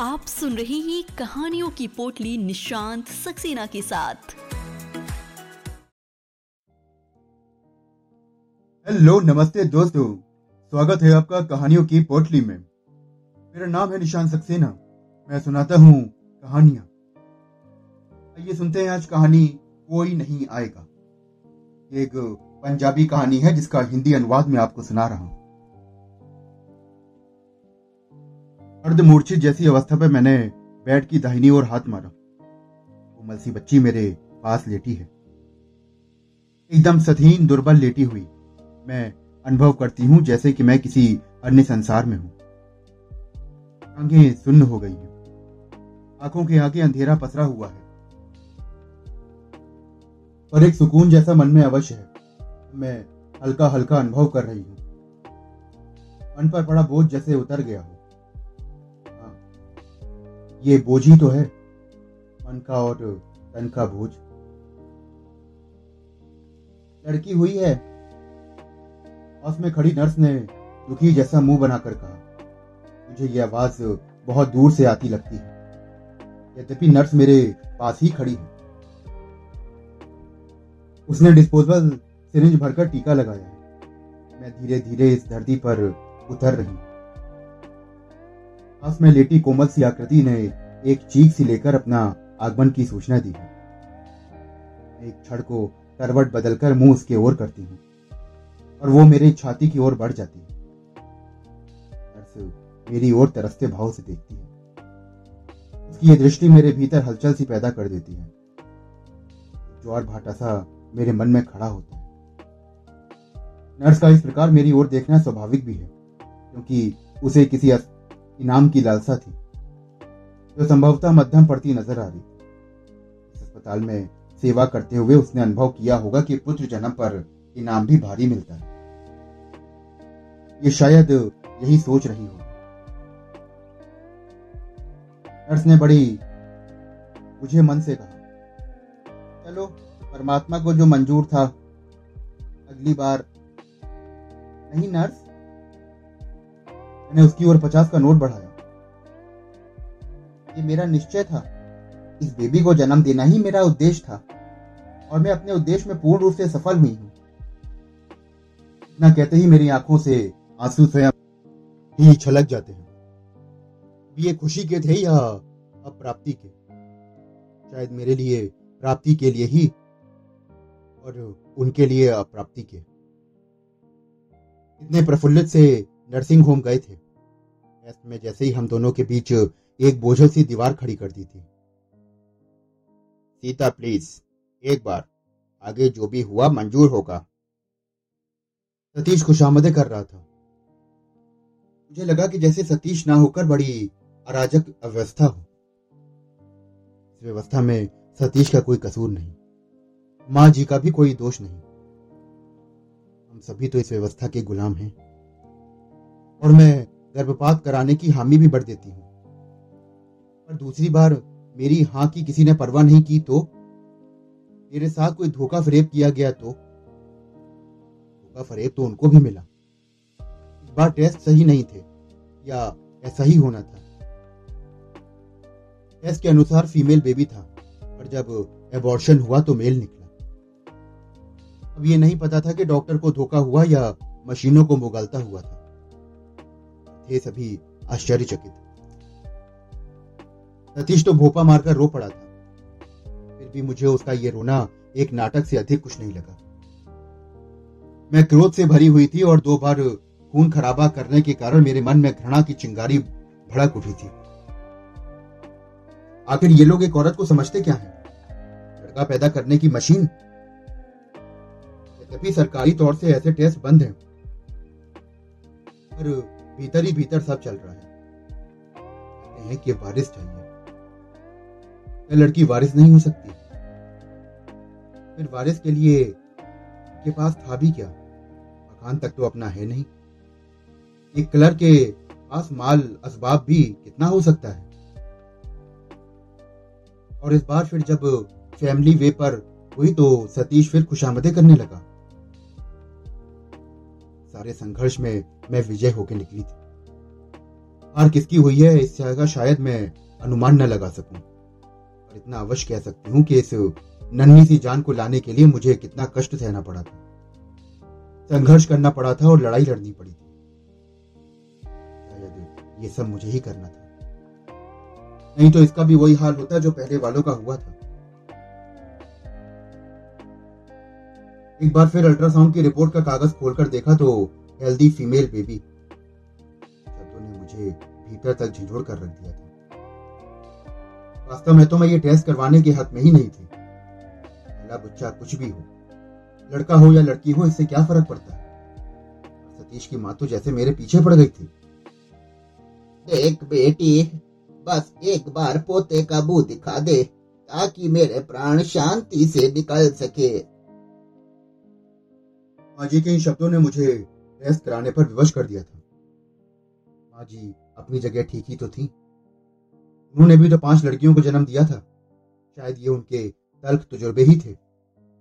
आप सुन रहे हैं कहानियों की पोटली निशांत सक्सेना के साथ। हेलो, नमस्ते दोस्तों। स्वागत है आपका कहानियों की पोटली में। मेरा नाम है निशांत सक्सेना। मैं सुनाता हूँ कहानियाँ। आइए सुनते हैं आज कहानी कोई नहीं आएगा। एक पंजाबी कहानी है जिसका हिंदी अनुवाद में आपको सुना रहा हूँ। अर्धमूर्छित जैसी अवस्था पर मैंने बेड की दाहिनी ओर हाथ मारा। कोमल सी बच्ची मेरे पास लेटी है। एकदम सधीन, दुर्बल लेटी हुई। मैं अनुभव करती हूँ जैसे कि मैं किसी अन्य संसार में हूँ। आँखें सुन्न हो गई हैं। आँखों के आगे अंधेरा पसरा हुआ है। पर एक सुकून जैसा मन में अवश्य है। मैं हल्का हल्का अनुभव कर रही हूँ। मन पर बड़ा बोझ जैसे उतर गया हो। ये बोझ ही तो है, मन का और तन का बोझ। लड़की हुई है, पास में खड़ी नर्स ने दुखी जैसा मुँह बनाकर कहा, मुझे यह आवाज़ बहुत दूर से आती लगती है। यद्यपि नर्स मेरे पास ही खड़ी है। उसने डिस्पोजेबल सिरिंज भरकर टीका लगाया। मैं धीरे धीरे इस धरती पर उतर रही हूँ। पास में लेटी कोमल सी आकृति ने एक चीख सी लेकर अपना आगमन की सूचना दी एक क्षण को करवट बदलकर मुँह उसके ओर करती हूँ और वो मेरी छाती की ओर बढ़ जाती है। मेरी ओर तरसते भाव से देखती है। उसकी ये दृष्टि मेरे भीतर हलचल सी पैदा कर देती है। ज्वार भाटा सा मेरे मन में खड़ा होता है। नर्स का इस प्रकार मेरी ओर देखना स्वाभाविक भी है, क्योंकि उसे किसी इनाम की लालसा थी, जो संभवतः मध्यम पड़ती नज़र आ रही इस अस्पताल में सेवा करते हुए उसने अनुभव किया होगा कि पुत्र जन्म पर इनाम भी भारी मिलता है। ये शायद यही सोच रही हो नर्स ने बड़ी मुझे मन से कहा, चलो, परमात्मा को जो मंजूर था, अगली बार नहीं नर्स मैंने उसकी ओर पचास का नोट बढ़ाया। ये मेरा निश्चय था। इस बेबी को जन्म देना ही मेरा उद्देश्य था। और मैं अपने उद्देश्य में पूर्ण रूप से सफल हुई हूँ। इतना कहते ही मेरी आँखों से आँसू स्वयं ही छलक जाते हैं। ये खुशी के थे या अप्राप्ति के? शायद मेरे लिए प्राप्ति के लिए ही और उनके लिए अप्राप्ति के। इतने प्रफुल्लित से नर्सिंग होम गए थे। में जैसे ही हम दोनों के बीच एक बोझल सी दीवार खड़ी कर दी थी। सीता प्लीज़ एक बार आगे जो भी हुआ मंजूर होगा। सतीश खुशामदे कर रहा था। मुझे लगा कि जैसे सतीश ना होकर बड़ी अराजक अव्यवस्था हो। इस व्यवस्था में सतीश का कोई कसूर नहीं। माँ जी का भी कोई दोष नहीं। हम सभी तो इस व्यवस्था के गुलाम हैं। और मैं गर्भपात कराने की हामी भी बढ़ देती हूँ। पर दूसरी बार मेरी हाँ की किसी ने परवाह नहीं की तो? मेरे साथ कोई धोखा फरेब किया गया तो? धोखा फरेब तो उनको भी मिला। इस बार टेस्ट सही नहीं थे, या ऐसा ही होना था। टेस्ट के अनुसार फीमेल बेबी था, पर जब एबॉर्शन हुआ तो मेल निकला। अब ये नहीं पता था कि डॉक्टर को धोखा हुआ या मशीनों को मुगालता हुआ था। थे सभी आश्चर्यचकित। सतीश तो भोपा मारकर रो पड़ा था। फिर भी मुझे उसका ये रोना एक नाटक से अधिक कुछ नहीं लगा। मैं क्रोध से भरी हुई थी और दो बार खून खराबा करने के कारण मेरे मन में घृणा की चिंगारी भड़क उठी थी। आखिर ये लोग एक औरत को समझते क्या है? लड़का पैदा करने की मशीन? यद्यपि सरकारी तौर से ऐसे टेस्ट बंद हैं। पर भीतर ही भीतर सब चल रहा है। कहते हैं कि वारिस चाहिए। क्या लड़की वारिस नहीं हो सकती। फिर वारिस के लिए के पास था भी क्या? मकान तक तो अपना है नहीं। एक क्लर्क के पास माल, असबाब भी कितना हो सकता है? और इस बार फिर जब फैमिली वे पर हुई तो सतीश फिर खुशामदे करने लगा। सारे संघर्ष में मैं विजय होकर निकली थी। हार किसकी हुई है इसका शायद मैं अनुमान न लगा सकूँ। और इतना अवश्य कह सकती हूँ कि इस नन्ही सी जान को लाने के लिए मुझे कितना कष्ट सहना पड़ा था। संघर्ष करना पड़ा था और लड़ाई लड़नी पड़ी थी। ये सब मुझे ही करना था। नहीं तो इसका भी वही हाल होता जो पहले वालों का हुआ था। एक बार फिर अल्ट्रासाउंड की रिपोर्ट का कागज़ खोलकर देखा तो हेल्दी फीमेल बेबी शब्दों ने मुझे भीतर तक झिझोड़ कर रख दिया था। वास्तव में तो मैं ये टेस्ट करवाने के हक में ही नहीं थी। पहला बच्चा कुछ भी हो, लड़का हो या लड़की हो, इससे क्या फ़र्क पड़ता है? सतीश की माँ तो जैसे मेरे पीछे पड़ गई थी। देख बेटी, बस एक बार पोते का मुँह दिखा दे, ताकि मेरे प्राण शांति से निकल सके। जी के इन शब्दों ने मुझे टेस्ट कराने पर विवश कर दिया था। माँ जी, अपनी जगह ठीक ही तो थी। उन्होंने भी तो पाँच लड़कियों को जन्म दिया था। शायद ये उनके तल्ख तजुर्बे ही थे,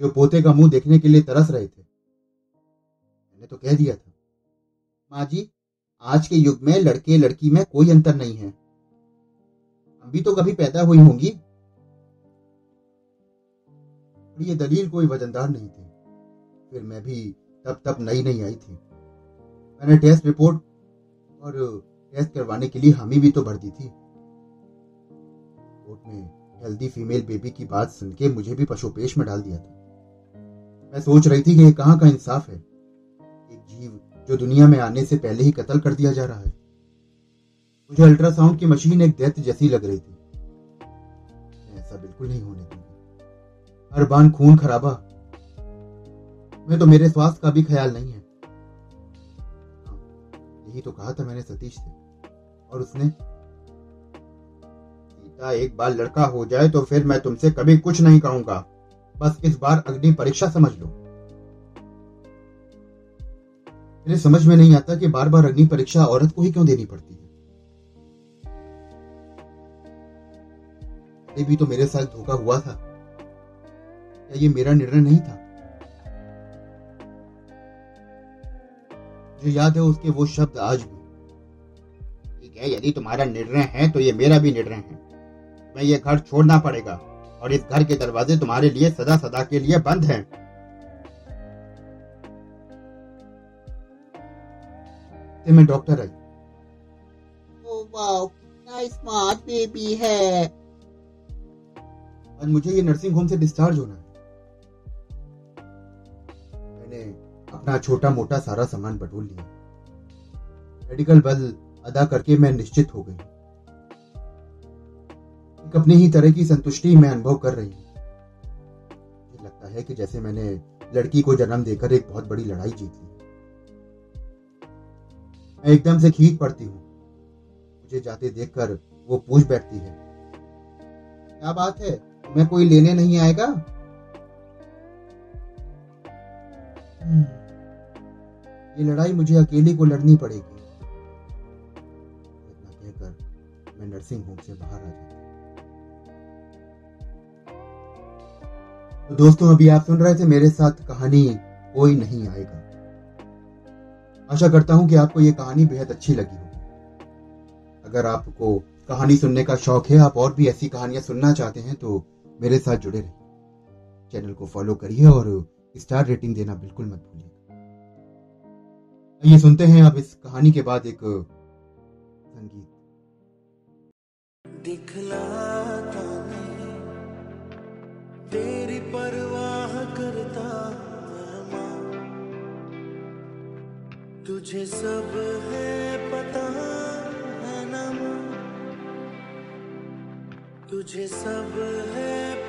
जो पोते का मुँह देखने के लिए तरस रहे थे। मैंने तो कह दिया था, माँ जी, आज के युग में लड़के लड़की में कोई अंतर नहीं है। हम भी तो कभी पैदा हुई होंगी। ये दलील कोई वजनदार नहीं थी। फिर मैं भी तब तब नई नई आई थी। मैंने टेस्ट रिपोर्ट और टेस्ट करवाने के लिए हामी भी तो भर दी थी। कोर्ट में हेल्दी फीमेल बेबी की बात सुन के मुझे भी पशुपेश में डाल दिया था। मैं सोच रही थी कि कहाँ का इंसाफ है? एक जीव जो दुनिया में आने से पहले ही कत्ल कर दिया जा रहा है। मुझे अल्ट्रासाउंड की मशीन एक दैत्य जैसी लग रही थी। ऐसा बिल्कुल नहीं होने दूँगी। हर बान खून खराबा। मैं तो मेरे स्वास्थ्य का भी ख्याल नहीं हाँ, यही तो कहा था मैंने सतीश से। और उसने सीता एक बार लड़का हो जाए तो फिर मैं तुमसे कभी कुछ नहीं कहूँगा। बस इस बार अग्नि परीक्षा समझ लो। मेरे समझ में नहीं आता कि बार बार अग्नि परीक्षा औरत को ही क्यों देनी पड़ती है। भी तो मेरे साथ धोखा हुआ था। क्या ये मेरा निर्णय नहीं था? मुझे याद है उसके वो शब्द आज भी। ठीक है यदि तुम्हारा निर्णय है तो ये मेरा भी निर्णय है। मैं ये घर छोड़ना पड़ेगा और इस घर के दरवाजे तुम्हारे लिए सदा सदा के लिए बंद हैं। मैं डॉक्टर आई। ओ वाओ कितना स्मार्ट बेबी है। आज मुझे ये नर्सिंग होम से डिस्चार्ज होना है। अपना छोटा मोटा सारा सामान बटोर लिया मेडिकल बल अदा करके मैं निश्चित हो गई। एक अपनी ही तरह की संतुष्टि मैं अनुभव कर रही हूँ। मुझे लगता है कि जैसे मैंने लड़की को जन्म देकर एक बहुत बड़ी लड़ाई जीत ली। मैं एकदम से खींच पड़ती हूँ। मुझे जाते देखकर वो पूछ बैठती है क्या बात है? मैं कोई लेने नहीं आएगा? हम्म, ये लड़ाई मुझे अकेले को लड़नी पड़ेगी। इतना कहकर मैं नर्सिंग होम से बाहर आ जाती तो दोस्तों, अभी आप सुन रहे थे मेरे साथ कहानी कोई नहीं आएगा। आशा करता हूँ कि आपको ये कहानी बेहद अच्छी लगी होगी। अगर आपको कहानी सुनने का शौक है, आप और भी ऐसी कहानियाँ सुनना चाहते हैं तो मेरे साथ जुड़े रहिए। चैनल को फॉलो करिए और स्टार रेटिंग देना बिल्कुल मत भूलिए। आइए सुनते हैं अब इस कहानी के बाद एक संगीत। दिखलाता तेरी परवाह करता तुझे सब है पता है ना तुझे सब है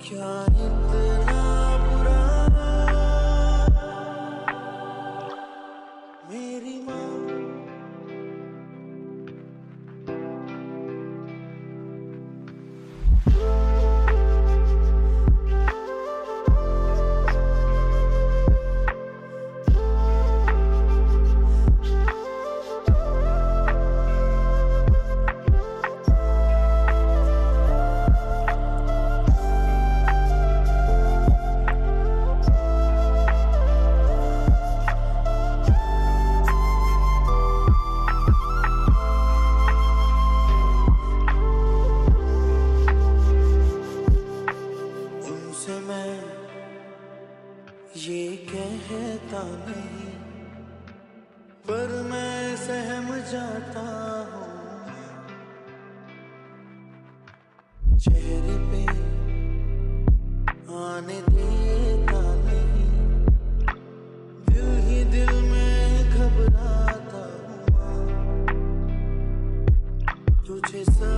Johnny. तुमसे मैं ये कहता नहीं, पर मैं सहम जाता हूँ। चेहरे पे आने देता नहीं, दिल ही दिल में घबराता हूँ। तुझे सब